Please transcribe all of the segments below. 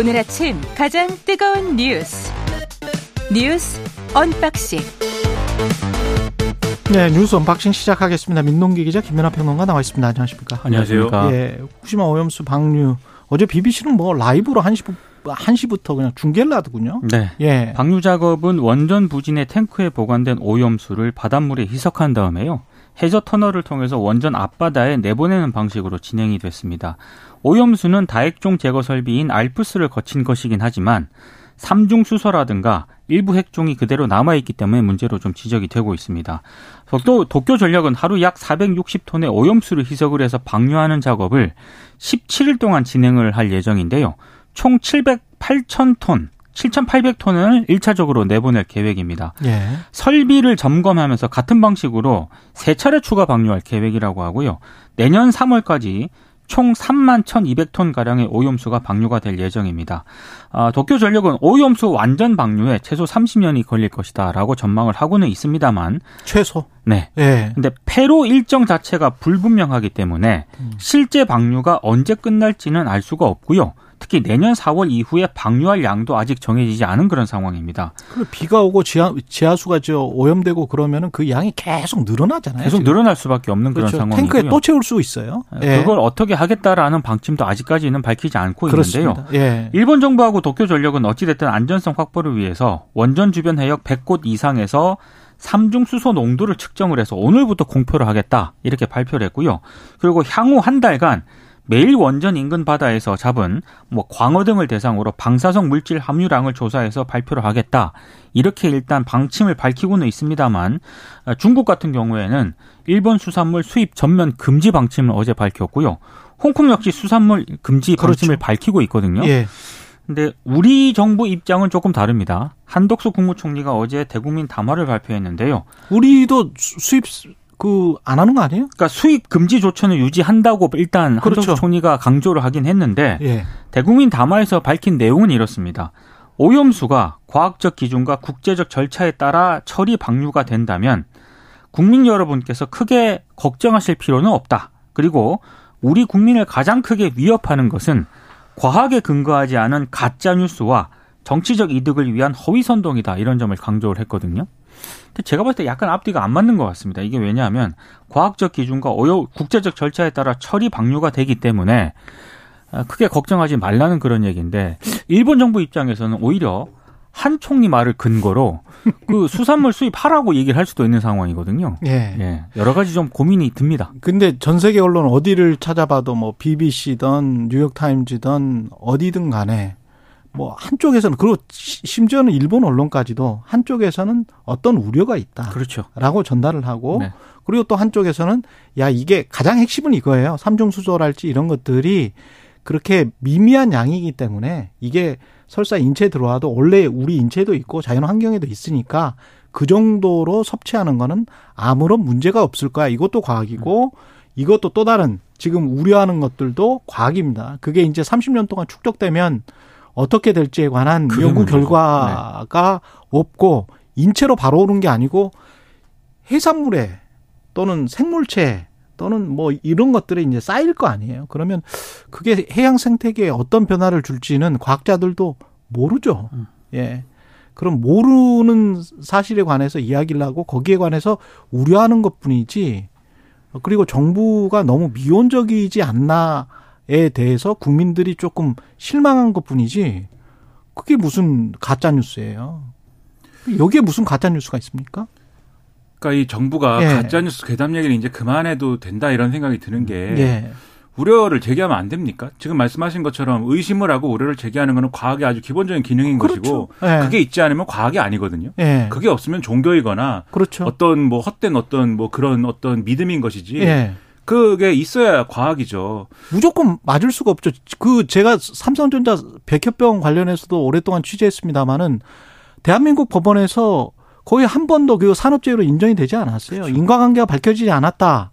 오늘 아침 가장 뜨거운 뉴스 뉴스 unboxing 네 뉴스 unboxing 시작하겠습니다. 민동기 기자 김민하 평론가 나와 있습니다. 안녕하십니까? 안녕하세요. 예, 후쿠시마 오염수 방류 어제 BBC는 뭐 라이브로 1시 1시부터 그냥 중계를 하더군요. 네. 예. 방류 작업은 원전 부지 내 탱크에 보관된 오염수를 바닷물에 희석한 다음에요. 해저 터널을 통해서 원전 앞바다에 내보내는 방식으로 진행이 됐습니다. 오염수는 다액종 제거 설비인 알프스를 거친 것이긴 하지만 삼중 수소라든가 일부 핵종이 그대로 남아있기 때문에 문제로 좀 지적이 되고 있습니다. 또 도쿄 전력은 하루 약 460톤의 오염수를 희석을 해서 방류하는 작업을 17일 동안 진행을 할 예정인데요. 총 708천 톤, 7,800톤을 1차적으로 내보낼 계획입니다. 예. 설비를 점검하면서 같은 방식으로 세 차례 추가 방류할 계획이라고 하고요. 내년 3월까지 총 3만 1,200톤 가량의 오염수가 방류가 될 예정입니다. 아, 도쿄 전력은 오염수 완전 방류에 최소 30년이 걸릴 것이다라고 전망을 하고는 있습니다만 최소. 네. 예. 근데 폐로 일정 자체가 불분명하기 때문에 실제 방류가 언제 끝날지는 알 수가 없고요. 특히 내년 4월 이후에 방류할 양도 아직 정해지지 않은 그런 상황입니다. 그 비가 오고 지하, 지하수가 저 오염되고 그러면은 그 양이 계속 늘어나잖아요. 계속 지금. 늘어날 수밖에 없는 그렇죠. 그런 상황이고요. 탱크에 또 채울 수 있어요. 예. 그걸 어떻게 하겠다라는 방침도 아직까지는 밝히지 않고 있는데요. 그렇습니다. 예. 일본 정부하고 도쿄 전력은 어찌됐든 안전성 확보를 위해서 원전 주변 해역 100곳 이상에서 삼중 수소 농도를 측정을 해서 오늘부터 공표를 하겠다 이렇게 발표를 했고요. 그리고 향후 한 달간 매일 원전 인근 바다에서 잡은 뭐 광어 등을 대상으로 방사성 물질 함유량을 조사해서 발표를 하겠다. 이렇게 일단 방침을 밝히고는 있습니다만 아, 중국 같은 경우에는 일본 수산물 수입 전면 금지 방침을 어제 밝혔고요. 홍콩 역시 수산물 금지 방침을 그렇죠. 밝히고 있거든요. 예. 근데 우리 정부 입장은 조금 다릅니다. 한덕수 국무총리가 어제 대국민 담화를 발표했는데요. 우리도 수- 수입 그 안 하는 거 아니에요? 그러니까 수입 금지 조처는 유지한다고 일단 그렇죠. 총리가 강조를 하긴 했는데 예. 대국민 담화에서 밝힌 내용은 이렇습니다. 오염수가 과학적 기준과 국제적 절차에 따라 처리 방류가 된다면 국민 여러분께서 크게 걱정하실 필요는 없다. 그리고 우리 국민을 가장 크게 위협하는 것은 과학에 근거하지 않은 가짜 뉴스와 정치적 이득을 위한 허위 선동이다. 이런 점을 강조를 했거든요. 근데 제가 봤을 때 약간 앞뒤가 안 맞는 것 같습니다. 이게 왜냐하면 과학적 기준과 오요 국제적 절차에 따라 처리 방류가 되기 때문에 아, 크게 걱정하지 말라는 그런 얘기인데 일본 정부 입장에서는 오히려 한 총리 말을 근거로 그 수산물 수입하라고 얘기를 할 수도 있는 상황이거든요. 예. 예, 여러 가지 좀 고민이 듭니다. 근데 전 세계 언론 어디를 찾아봐도 뭐 BBC든 뉴욕타임즈든 어디든 간에 뭐 한쪽에서는 그리고 시- 심지어는 일본 언론까지도 한쪽에서는 어떤 우려가 있다. 그렇죠. 라고 전달을 하고 네. 그리고 또 한쪽에서는 야 이게 가장 핵심은 이거예요. 삼중 수소랄지 이런 것들이 그렇게 미미한 양이기 때문에 이게 설사 인체에 들어와도 원래 우리 인체도 있고 자연 환경에도 있으니까 그 정도로 섭취하는 거는 아무런 문제가 없을 거야. 이것도 과학이고 이것도 또 다른 지금 우려하는 것들도 과학입니다. 그게 이제 30년 동안 축적되면 어떻게 될지에 관한 연구. 결과가 없고 인체로 바로 오는 게 아니고 해산물에 또는 생물체 또는 뭐 이런 것들에 이제 쌓일 거 아니에요. 그러면 그게 해양 생태계에 어떤 변화를 줄지는 과학자들도 모르죠. 음. 예. 그럼 모르는 사실에 관해서 이야기를 하고 거기에 관해서 우려하는 것 뿐이지. 그리고 정부가 너무 미온적이지 않나에 대해서 국민들이 조금 실망한 것 뿐이지. 그게 무슨 가짜 뉴스예요. 여기에 무슨 가짜 뉴스가 있습니까? 그러니까 이 정부가 예. 가짜 뉴스 괴담 얘기를 이제 그만해도 된다 이런 생각이 드는 게 예. 우려를 제기하면 안 됩니까? 지금 말씀하신 것처럼 의심을 하고 우려를 제기하는 거는 과학의 아주 기본적인 기능인 그렇죠. 것이고 예. 그게 있지 않으면 과학이 아니거든요. 예. 그게 없으면 종교이거나 그렇죠. 어떤 뭐 헛된 어떤 뭐 그런 어떤 믿음인 것이지. 예. 그게 있어야 과학이죠. 무조건 맞을 수가 없죠. 그 제가 삼성전자 백혈병 관련해서도 오랫동안 취재했습니다마는 대한민국 법원에서 거의 한 번도 그 산업재해로 인정이 되지 않았어요. 인과관계가 밝혀지지 않았다.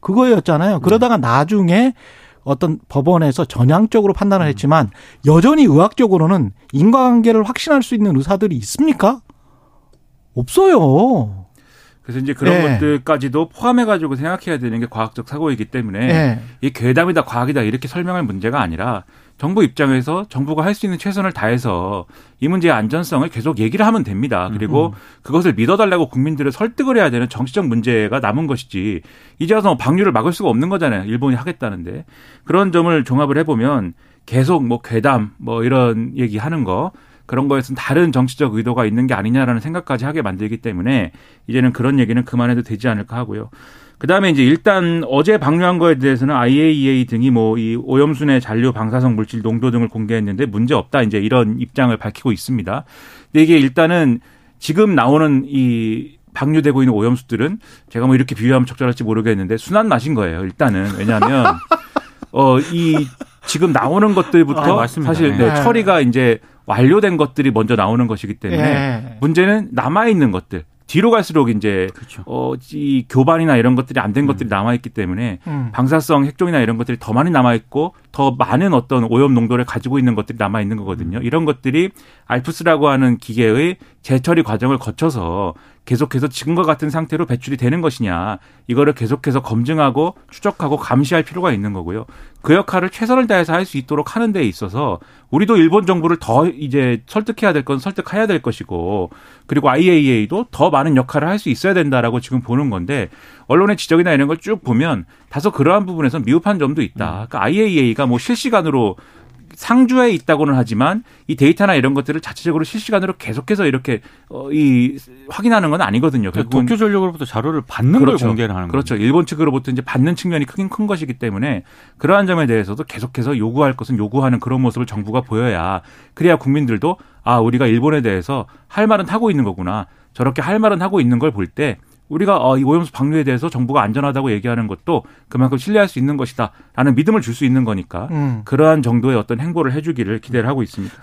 그거였잖아요. 그러다가 나중에 어떤 법원에서 전향적으로 판단을 했지만 여전히 의학적으로는 인과관계를 확신할 수 있는 의사들이 있습니까? 없어요. 그래서 이제 그런 예. 것들까지도 포함해가지고 생각해야 되는 게 과학적 사고이기 때문에 예. 이 괴담이다 과학이다 이렇게 설명할 문제가 아니라 정부 입장에서 정부가 할 수 있는 최선을 다해서 이 문제의 안전성을 계속 얘기를 하면 됩니다. 그리고 그것을 믿어달라고 국민들을 설득을 해야 되는 정치적 문제가 남은 것이지 이제 와서 뭐 방류를 막을 수가 없는 거잖아요. 일본이 하겠다는데 그런 점을 종합을 해보면 계속 뭐 괴담 뭐 이런 얘기 하는 거 그런 거에서는 다른 정치적 의도가 있는 게 아니냐라는 생각까지 하게 만들기 때문에 이제는 그런 얘기는 그만해도 되지 않을까 하고요. 그 다음에 이제 일단 어제 방류한 거에 대해서는 IAEA 등이 뭐 이 오염순의 잔류 방사성 물질 농도 등을 공개했는데 문제 없다 이제 이런 입장을 밝히고 있습니다. 근데 이게 일단은 지금 나오는 이 방류되고 있는 오염수들은 제가 뭐 이렇게 비유하면 적절할지 모르겠는데 순한 맛인 거예요. 일단은 왜냐하면 어 이 지금 나오는 것들부터 아. 사실 네, 네. 처리가 이제 완료된 것들이 먼저 나오는 것이기 때문에 예. 문제는 남아 있는 것들 뒤로 갈수록 이제 그렇죠. 어, 이 교반이나 이런 것들이 안된 것들이 남아 있기 때문에 음. 방사성 핵종이나 이런 것들이 더 많이 남아 있고 더 많은 어떤 오염 농도를 가지고 있는 것들이 남아 있는 거거든요. 음. 이런 것들이 알프스라고 하는 기계의 재처리 과정을 거쳐서 계속해서 지금과 같은 상태로 배출이 되는 것이냐 이거를 계속해서 검증하고 추적하고 감시할 필요가 있는 거고요. 그 역할을 최선을 다해서 할 수 있도록 하는 데 있어서 우리도 일본 정부를 더 이제 설득해야 될 건 설득해야 될 것이고 그리고 IAEA도 더 많은 역할을 할 수 있어야 된다라고 지금 보는 건데 언론의 지적이나 이런 걸 쭉 보면 다소 그러한 부분에서 미흡한 점도 있다. 그러니까 IAEA가 뭐 실시간으로 상주에 있다고는 하지만 이 데이터나 이런 것들을 자체적으로 실시간으로 계속해서 이렇게 어, 이 확인하는 건 아니거든요. 결국은 도쿄 전력으로부터 자료를 받는 그렇죠. 걸 공개를 하는 그렇죠. 거죠. 일본 측으로부터 이제 받는 측면이 크긴 큰 것이기 때문에 그러한 점에 대해서도 계속해서 요구할 것은 요구하는 그런 모습을 정부가 보여야 그래야 국민들도 아 우리가 일본에 대해서 할 말은 하고 있는 거구나 저렇게 할 말은 하고 있는 걸 볼 때 우리가 어, 이 오염수 방류에 대해서 정부가 안전하다고 얘기하는 것도 그만큼 신뢰할 수 있는 것이다라는 믿음을 줄 수 있는 거니까 음. 그러한 정도의 어떤 행보를 해주기를 기대를 하고 있습니다.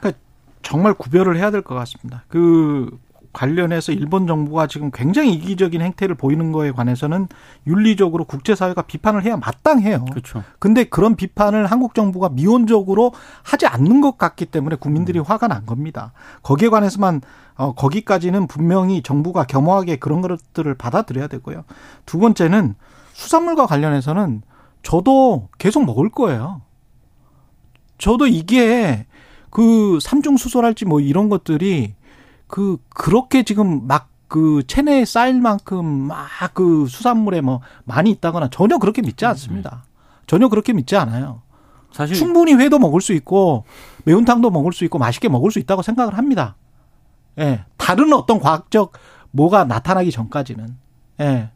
정말 구별을 해야 될 것 같습니다. 그 관련해서 일본 정부가 지금 굉장히 이기적인 행태를 보이는 거에 관해서는 윤리적으로 국제사회가 비판을 해야 마땅해요. 그렇죠. 근데 그런 비판을 한국 정부가 미온적으로 하지 않는 것 같기 때문에 국민들이 화가 난 겁니다. 거기에 관해서만 어, 거기까지는 분명히 정부가 겸허하게 그런 것들을 받아들여야 되고요. 두 번째는 수산물과 관련해서는 저도 계속 먹을 거예요. 저도 이게 그 삼중 수소랄지 뭐 이런 것들이 그 그렇게 지금 막 그 체내에 쌓일 만큼 막 그 수산물에 뭐 많이 있다거나 전혀 그렇게 믿지 않습니다. 전혀 그렇게 믿지 않아요. 사실 충분히 회도 먹을 수 있고 매운탕도 먹을 수 있고 맛있게 먹을 수 있다고 생각을 합니다. 예. 다른 어떤 과학적 뭐가 나타나기 전까지는 예.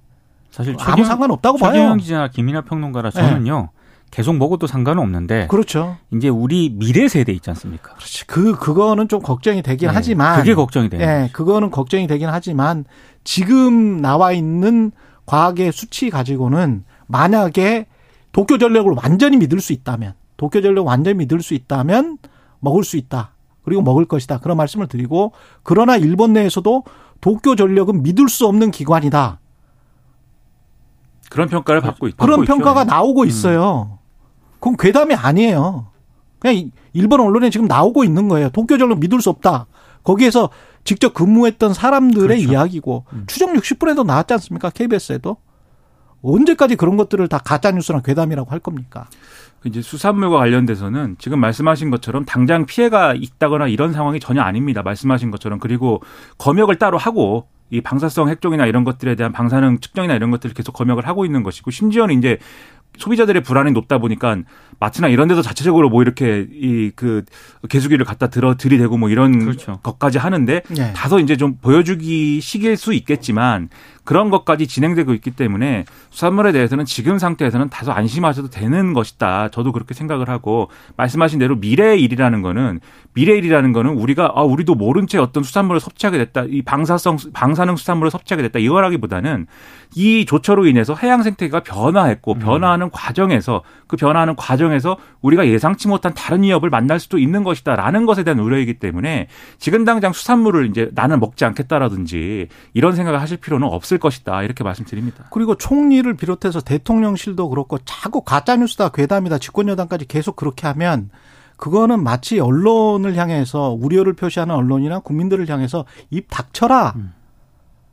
사실 아무 상관없다고 봐요. 최경영 기자나 김이나 평론가라 저는요 계속 먹어도 상관은 없는데 그렇죠. 이제 우리 미래 세대 있지 않습니까? 그렇지. 그 그거는 좀 걱정이 되긴 네, 하지만 그게 걱정이 돼요. 예, 그거는 걱정이 되긴 하지만 지금 나와 있는 과학의 수치 가지고는 만약에 도쿄 전력을 완전히 믿을 수 있다면 도쿄 전력 완전히 믿을 수 있다면 먹을 수 있다. 그리고 먹을 것이다. 그런 말씀을 드리고 그러나 일본 내에서도 도쿄 전력은 믿을 수 없는 기관이다. 그런 평가를 받고 있 그런 받고 있죠. 평가가 나오고 있어요. 그건 괴담이 아니에요. 그냥 이- 일본 언론에 지금 나오고 있는 거예요. 도쿄 전력 믿을 수 없다. 거기에서 직접 근무했던 사람들의 그렇죠. 이야기고 추정 60분에도 나왔지 않습니까? KBS에도. 언제까지 그런 것들을 다 가짜 뉴스나 괴담이라고 할 겁니까? 이제 수산물과 관련돼서는 지금 말씀하신 것처럼 당장 피해가 있다거나 이런 상황이 전혀 아닙니다. 말씀하신 것처럼 그리고 검역을 따로 하고 이 방사성 핵종이나 이런 것들에 대한 방사능 측정이나 이런 것들을 계속 검역을 하고 있는 것이고 심지어는 이제 소비자들의 불안이 높다 보니까 마트나 이런 데서 자체적으로 뭐 이렇게 이 그 개수기를 갖다 들어 들이대고 뭐 이런 그렇죠. 것까지 하는데 네. 다소 이제 좀 보여주기 식일 수 있겠지만 그런 것까지 진행되고 있기 때문에 수산물에 대해서는 지금 상태에서는 다소 안심하셔도 되는 것이다. 저도 그렇게 생각을 하고 말씀하신 대로 미래의 일이라는 거는 미래의 일이라는 거는 우리가 아 우리도 모른 채 어떤 수산물을 섭취하게 됐다. 이 방사성 방사능 수산물을 섭취하게 됐다. 이거라기보다는 이 조처로 인해서 해양 생태계가 변화했고 변화하는 과정에서 그 변화하는 과정에서 우리가 예상치 못한 다른 위협을 만날 수도 있는 것이다라는 것에 대한 우려이기 때문에 지금 당장 수산물을 이제 나는 먹지 않겠다라든지 이런 생각을 하실 필요는 없을 것이다 이렇게 말씀드립니다. 그리고 총리를 비롯해서 대통령실도 그렇고 자꾸 가짜 뉴스다 괴담이다 집권 여당까지 계속 그렇게 하면 그거는 마치 언론을 향해서 우려를 표시하는 언론이나 국민들을 향해서 입 닥쳐라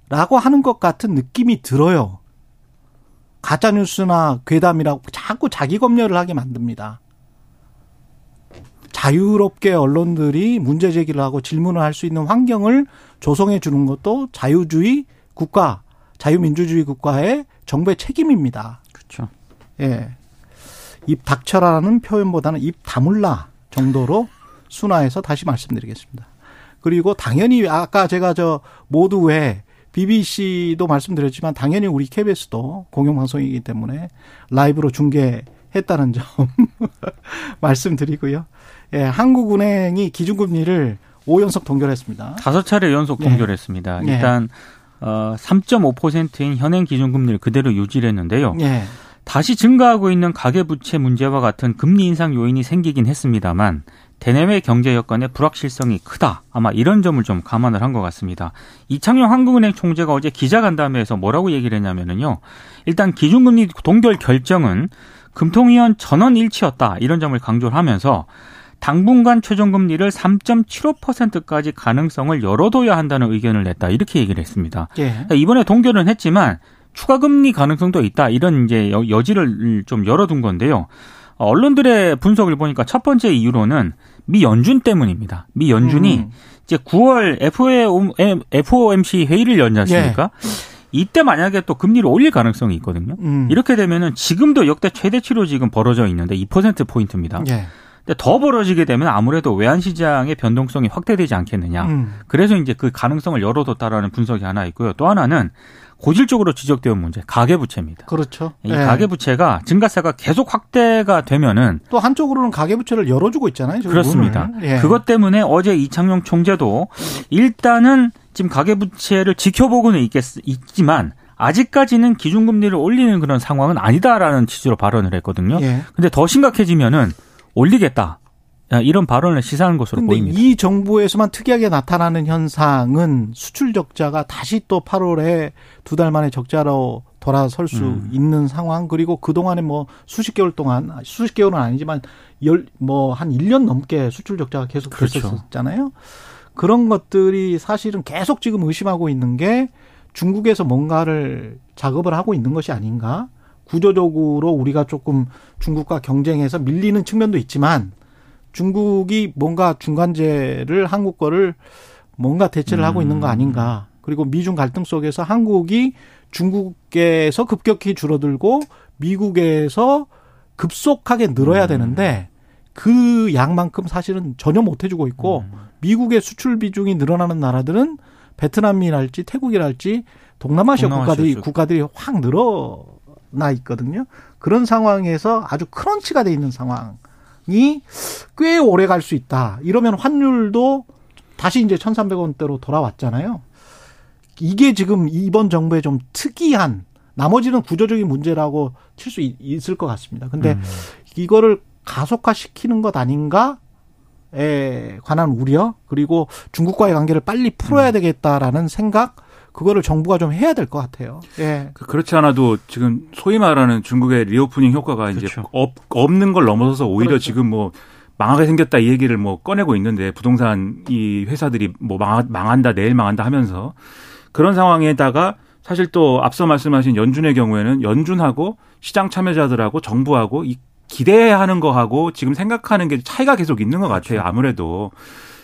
라고 하는 것 같은 느낌이 들어요. 가짜 뉴스나 괴담이라고 자꾸 자기 검열을 하게 만듭니다. 자유롭게 언론들이 문제 제기를 하고 질문을 할 수 있는 환경을 조성해 주는 것도 자유주의 국가, 자유민주주의 국가의 정부의 책임입니다. 그렇죠. 예. 입 닥쳐라는 표현보다는 입 다물라 정도로 순화해서 다시 말씀드리겠습니다. 그리고 당연히 아까 제가 저 모두의 BBC도 말씀드렸지만 당연히 우리 KBS도 공영방송이기 때문에 라이브로 중계했다는 점 말씀드리고요. 예, 한국은행이 기준금리를 5연속 동결했습니다. 다섯 차례 연속 예. 동결했습니다. 예. 일단 어 3.5%인 현행 기준금리를 그대로 유지를 했는데요. 예. 다시 증가하고 있는 가계부채 문제와 같은 금리 인상 요인이 생기긴 했습니다만 대내외 경제 여건의 불확실성이 크다. 아마 이런 점을 좀 감안을 한 것 같습니다. 이창용 한국은행 총재가 어제 기자간담회에서 뭐라고 얘기를 했냐면은요. 일단 기준금리 동결 결정은 금통위원 전원 일치였다. 이런 점을 강조를 하면서 당분간 최종금리를 3.75%까지 가능성을 열어둬야 한다는 의견을 냈다. 이렇게 얘기를 했습니다. 예. 그러니까 이번에 동결은 했지만 추가 금리 가능성도 있다. 이런 이제 여- 여지를 좀 열어둔 건데요. 어, 언론들의 분석을 보니까 첫 번째 이유로는 미 연준 때문입니다. 미 연준이 음. 이제 9월 FOMC 회의를 열지 않습니까? 이때 만약에 또 금리를 올릴 가능성이 있거든요. 음. 이렇게 되면은 지금도 역대 최대치로 지금 벌어져 있는데 2% 포인트입니다. 예. 더 벌어지게 되면 아무래도 외환 시장의 변동성이 확대되지 않겠느냐. 음. 그래서 이제 그 가능성을 열어뒀다라는 분석이 하나 있고요. 또 하나는 고질적으로 지적되어 온 문제, 가계부채입니다. 그렇죠. 이 예. 가계부채가 증가세가 계속 확대가 되면은 또 한쪽으로는 가계부채를 열어주고 있잖아요. 그렇습니다. 예. 그것 때문에 어제 이창용 총재도 일단은 지금 가계부채를 지켜보고는 있겠, 있지만 아직까지는 기준금리를 올리는 그런 상황은 아니다라는 취지로 발언을 했거든요. 예. 근데 더 심각해지면은 올리겠다. 야, 이런 발언을 시사하는 것으로 보입니다. 이 정부에서만 특이하게 나타나는 현상은 수출 적자가 다시 또 8월에 두 달 만에 적자로 돌아설 수 음. 있는 상황 그리고 그동안에 뭐 수십 개월 동안 수십 개월은 아니지만 열 뭐 한 1년 넘게 수출 적자가 계속 그렇죠. 됐었잖아요. 그런 것들이 사실은 계속 지금 의심하고 있는 게 중국에서 뭔가를 작업을 하고 있는 것이 아닌가? 구조적으로 우리가 조금 중국과 경쟁해서 밀리는 측면도 있지만 중국이 뭔가 중간재를 한국 거를 뭔가 대체를 하고 있는 거 아닌가. 그리고 미중 갈등 속에서 한국이 중국에서 급격히 줄어들고 미국에서 급속하게 늘어야 되는데 그 양만큼 사실은 전혀 못 해주고 있고 미국의 수출 비중이 늘어나는 나라들은 베트남이랄지 태국이랄지 동남아시아 동남아시아 국가들이 쪽. 국가들이 확 늘어 나 있거든요. 그런 상황에서 아주 크런치가 돼 있는 상황이 꽤 오래 갈 수 있다. 이러면 환율도 다시 이제 1,300원대로 돌아왔잖아요. 이게 지금 이번 정부의 좀 특이한 나머지는 구조적인 문제라고 칠 수 있을 것 같습니다. 근데 음. 이거를 가속화시키는 것 아닌가 에 관한 우려 그리고 중국과의 관계를 빨리 풀어야 되겠다라는 생각 그거를 정부가 좀 해야 될 것 같아요. 예. 그- 그렇지 않아도 지금 소위 말하는 중국의 reopening 효과가 이제 그렇죠. 없, 없는 걸 넘어서서 오히려 그렇죠. 지금 뭐 망하게 생겼다 이 얘기를 뭐 꺼내고 있는데 부동산 이 회사들이 뭐 망, 망한다 내일 망한다 하면서 그런 상황에다가 사실 또 앞서 말씀하신 연준의 경우에는 연준하고 시장 참여자들하고 정부하고 이 기대하는 거하고 지금 생각하는 게 차이가 계속 있는 것 같아요. 아무래도.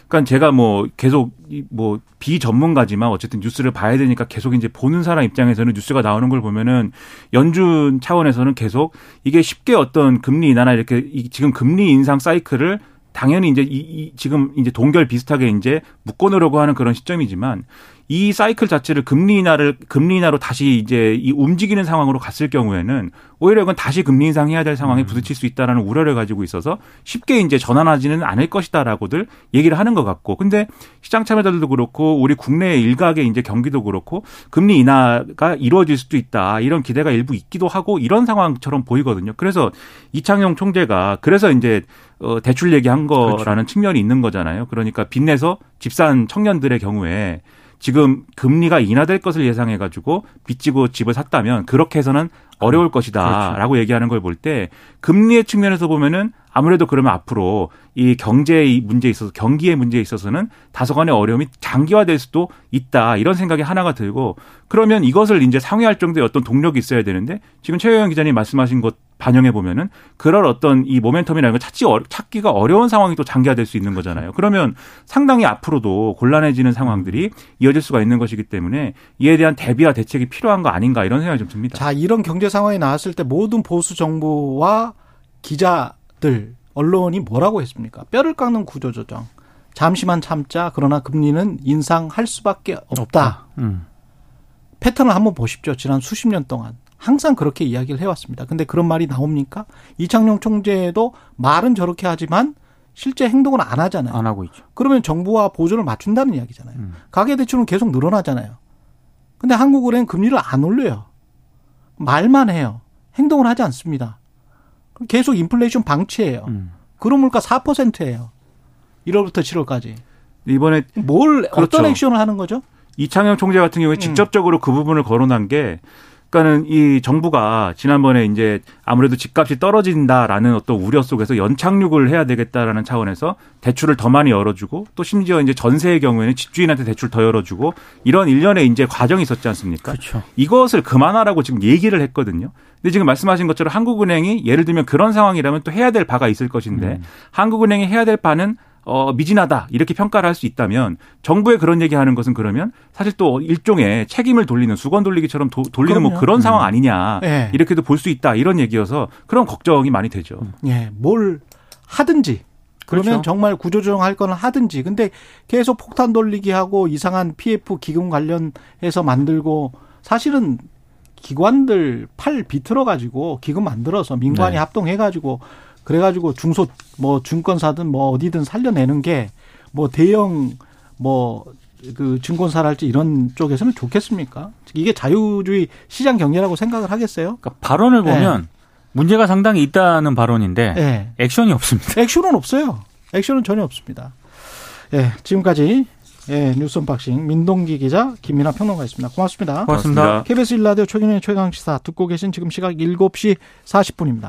그러니까 제가 뭐 계속 이뭐 비전문가지만 어쨌든 뉴스를 봐야 되니까 계속 이제 보는 사람 입장에서는 뉴스가 나오는 걸 보면은 연준 차원에서는 계속 이게 쉽게 어떤 금리 인하나 이렇게 이 지금 금리 인상 사이클을 당연히 이제 이, 이 지금 이제 동결 비슷하게 이제 묶어놓으려고 하는 그런 시점이지만 이 사이클 자체를 금리 인하를 금리 인하로 다시 이제 이 움직이는 상황으로 갔을 경우에는 오히려 이건 다시 금리 인상해야 될 상황에 부딪힐 수 있다라는 우려를 가지고 있어서 쉽게 이제 전환하지는 않을 것이다라고들 얘기를 하는 것 같고 근데 시장 참여자들도 그렇고 우리 국내 일각의 이제 경기도 그렇고 금리 인하가 이루어질 수도 있다 이런 기대가 일부 있기도 하고 이런 상황처럼 보이거든요. 그래서 이창용 총재가 그래서 이제 어 대출 얘기한 거라는 측면이 있는 거잖아요. 그러니까 빚내서 집산 청년들의 경우에 지금 금리가 인하될 것을 예상해 가지고 빚지고 집을 샀다면 그렇게 해서는 어려울 것이다라고 얘기하는 걸 볼 때 금리의 측면에서 보면은 아무래도 그러면 앞으로 이 경제의 문제에 있어서 경기의 문제에 있어서는 다소간의 어려움이 장기화될 수도 있다 이런 생각이 하나가 들고 그러면 이것을 이제 상회할 정도의 어떤 동력이 있어야 되는데 지금 최영현 기자님 말씀하신 것 반영해 보면은 그럴 어떤 이 모멘텀이라는 걸 찾기 어, 찾기가 어려운 상황이 또 장기화될 수 있는 거잖아요. 그러면 상당히 앞으로도 곤란해지는 상황들이 이어질 수가 있는 것이기 때문에 이에 대한 대비와 대책이 필요한 거 아닌가 이런 생각이 좀 듭니다. 자, 이런 경제 상황이 나왔을 때 모든 보수 정부와 기자 들, 언론이 뭐라고 했습니까? 뼈를 깎는 구조조정. 잠시만 참자. 그러나 금리는 인상할 수밖에 없다. 음. 패턴을 한번 보십시오. 지난 수십 년 동안. 항상 그렇게 이야기를 해왔습니다. 근데 그런 말이 나옵니까? 이창용 총재도 말은 저렇게 하지만 실제 행동은 안 하잖아요. 안 하고 있죠. 그러면 정부와 보조를 맞춘다는 이야기잖아요. 음. 가계대출은 계속 늘어나잖아요. 근데 한국은행 금리를 안 올려요. 말만 해요. 행동을 하지 않습니다. 그럼 계속 인플레이션 방치해요. 음. 그로물가 4%예요. 1월부터 7월까지. 이번에 뭘 그렇죠. 어떤 액션을 하는 거죠? 이창용 총재 같은 경우에 직접적으로 그 부분을 거론한 게 그러니까는 이 정부가 지난번에 이제 아무래도 집값이 떨어진다라는 어떤 우려 속에서 연착륙을 해야 되겠다라는 차원에서 대출을 더 많이 열어주고 또 심지어 이제 전세의 경우에는 집주인한테 대출 더 열어주고 이런 일련의 이제 과정이 있었지 않습니까? 그렇죠. 이것을 그만하라고 지금 얘기를 했거든요. 근데 지금 말씀하신 것처럼 한국은행이 예를 들면 그런 상황이라면 또 해야 될 바가 있을 것인데 음. 한국은행이 해야 될 바는 어, 미진하다. 이렇게 평가를 할 수 있다면 정부에 그런 얘기 하는 것은 그러면 사실 또 일종의 책임을 돌리는 수건 돌리기처럼 도- 돌리는 뭐 그럼요. 그런 상황 아니냐. 예. 이렇게도 볼 수 있다. 이런 얘기여서 그런 걱정이 많이 되죠. 예, 뭘 하든지. 그러면 그렇죠. 정말 구조조정할 거는 하든지. 근데 계속 폭탄 돌리기 하고 이상한 PF 기금 관련해서 만들고 사실은 기관들 팔 비틀어 가지고 기금 만들어서 민관이 네. 합동해 가지고 그래 가지고 중소 뭐 증권사든 뭐 어디든 살려내는 게 뭐 대형 뭐 그 증권사랄지 이런 쪽에서는 좋겠습니까? 이게 자유주의 시장 경제라고 생각을 하겠어요? 그러니까 발언을 보면 문제가 상당히 있다는 발언인데 예. 액션이 없습니다. 액션은 없어요. 액션은 전혀 없습니다. 예, 지금까지 예, 뉴스 unboxing 민동기 기자 김민하 평론가였습니다. 고맙습니다. 고맙습니다. 고맙습니다. KBS 일라디오 최경영의 최강 시사 듣고 계신 지금 시각 7시 40분입니다.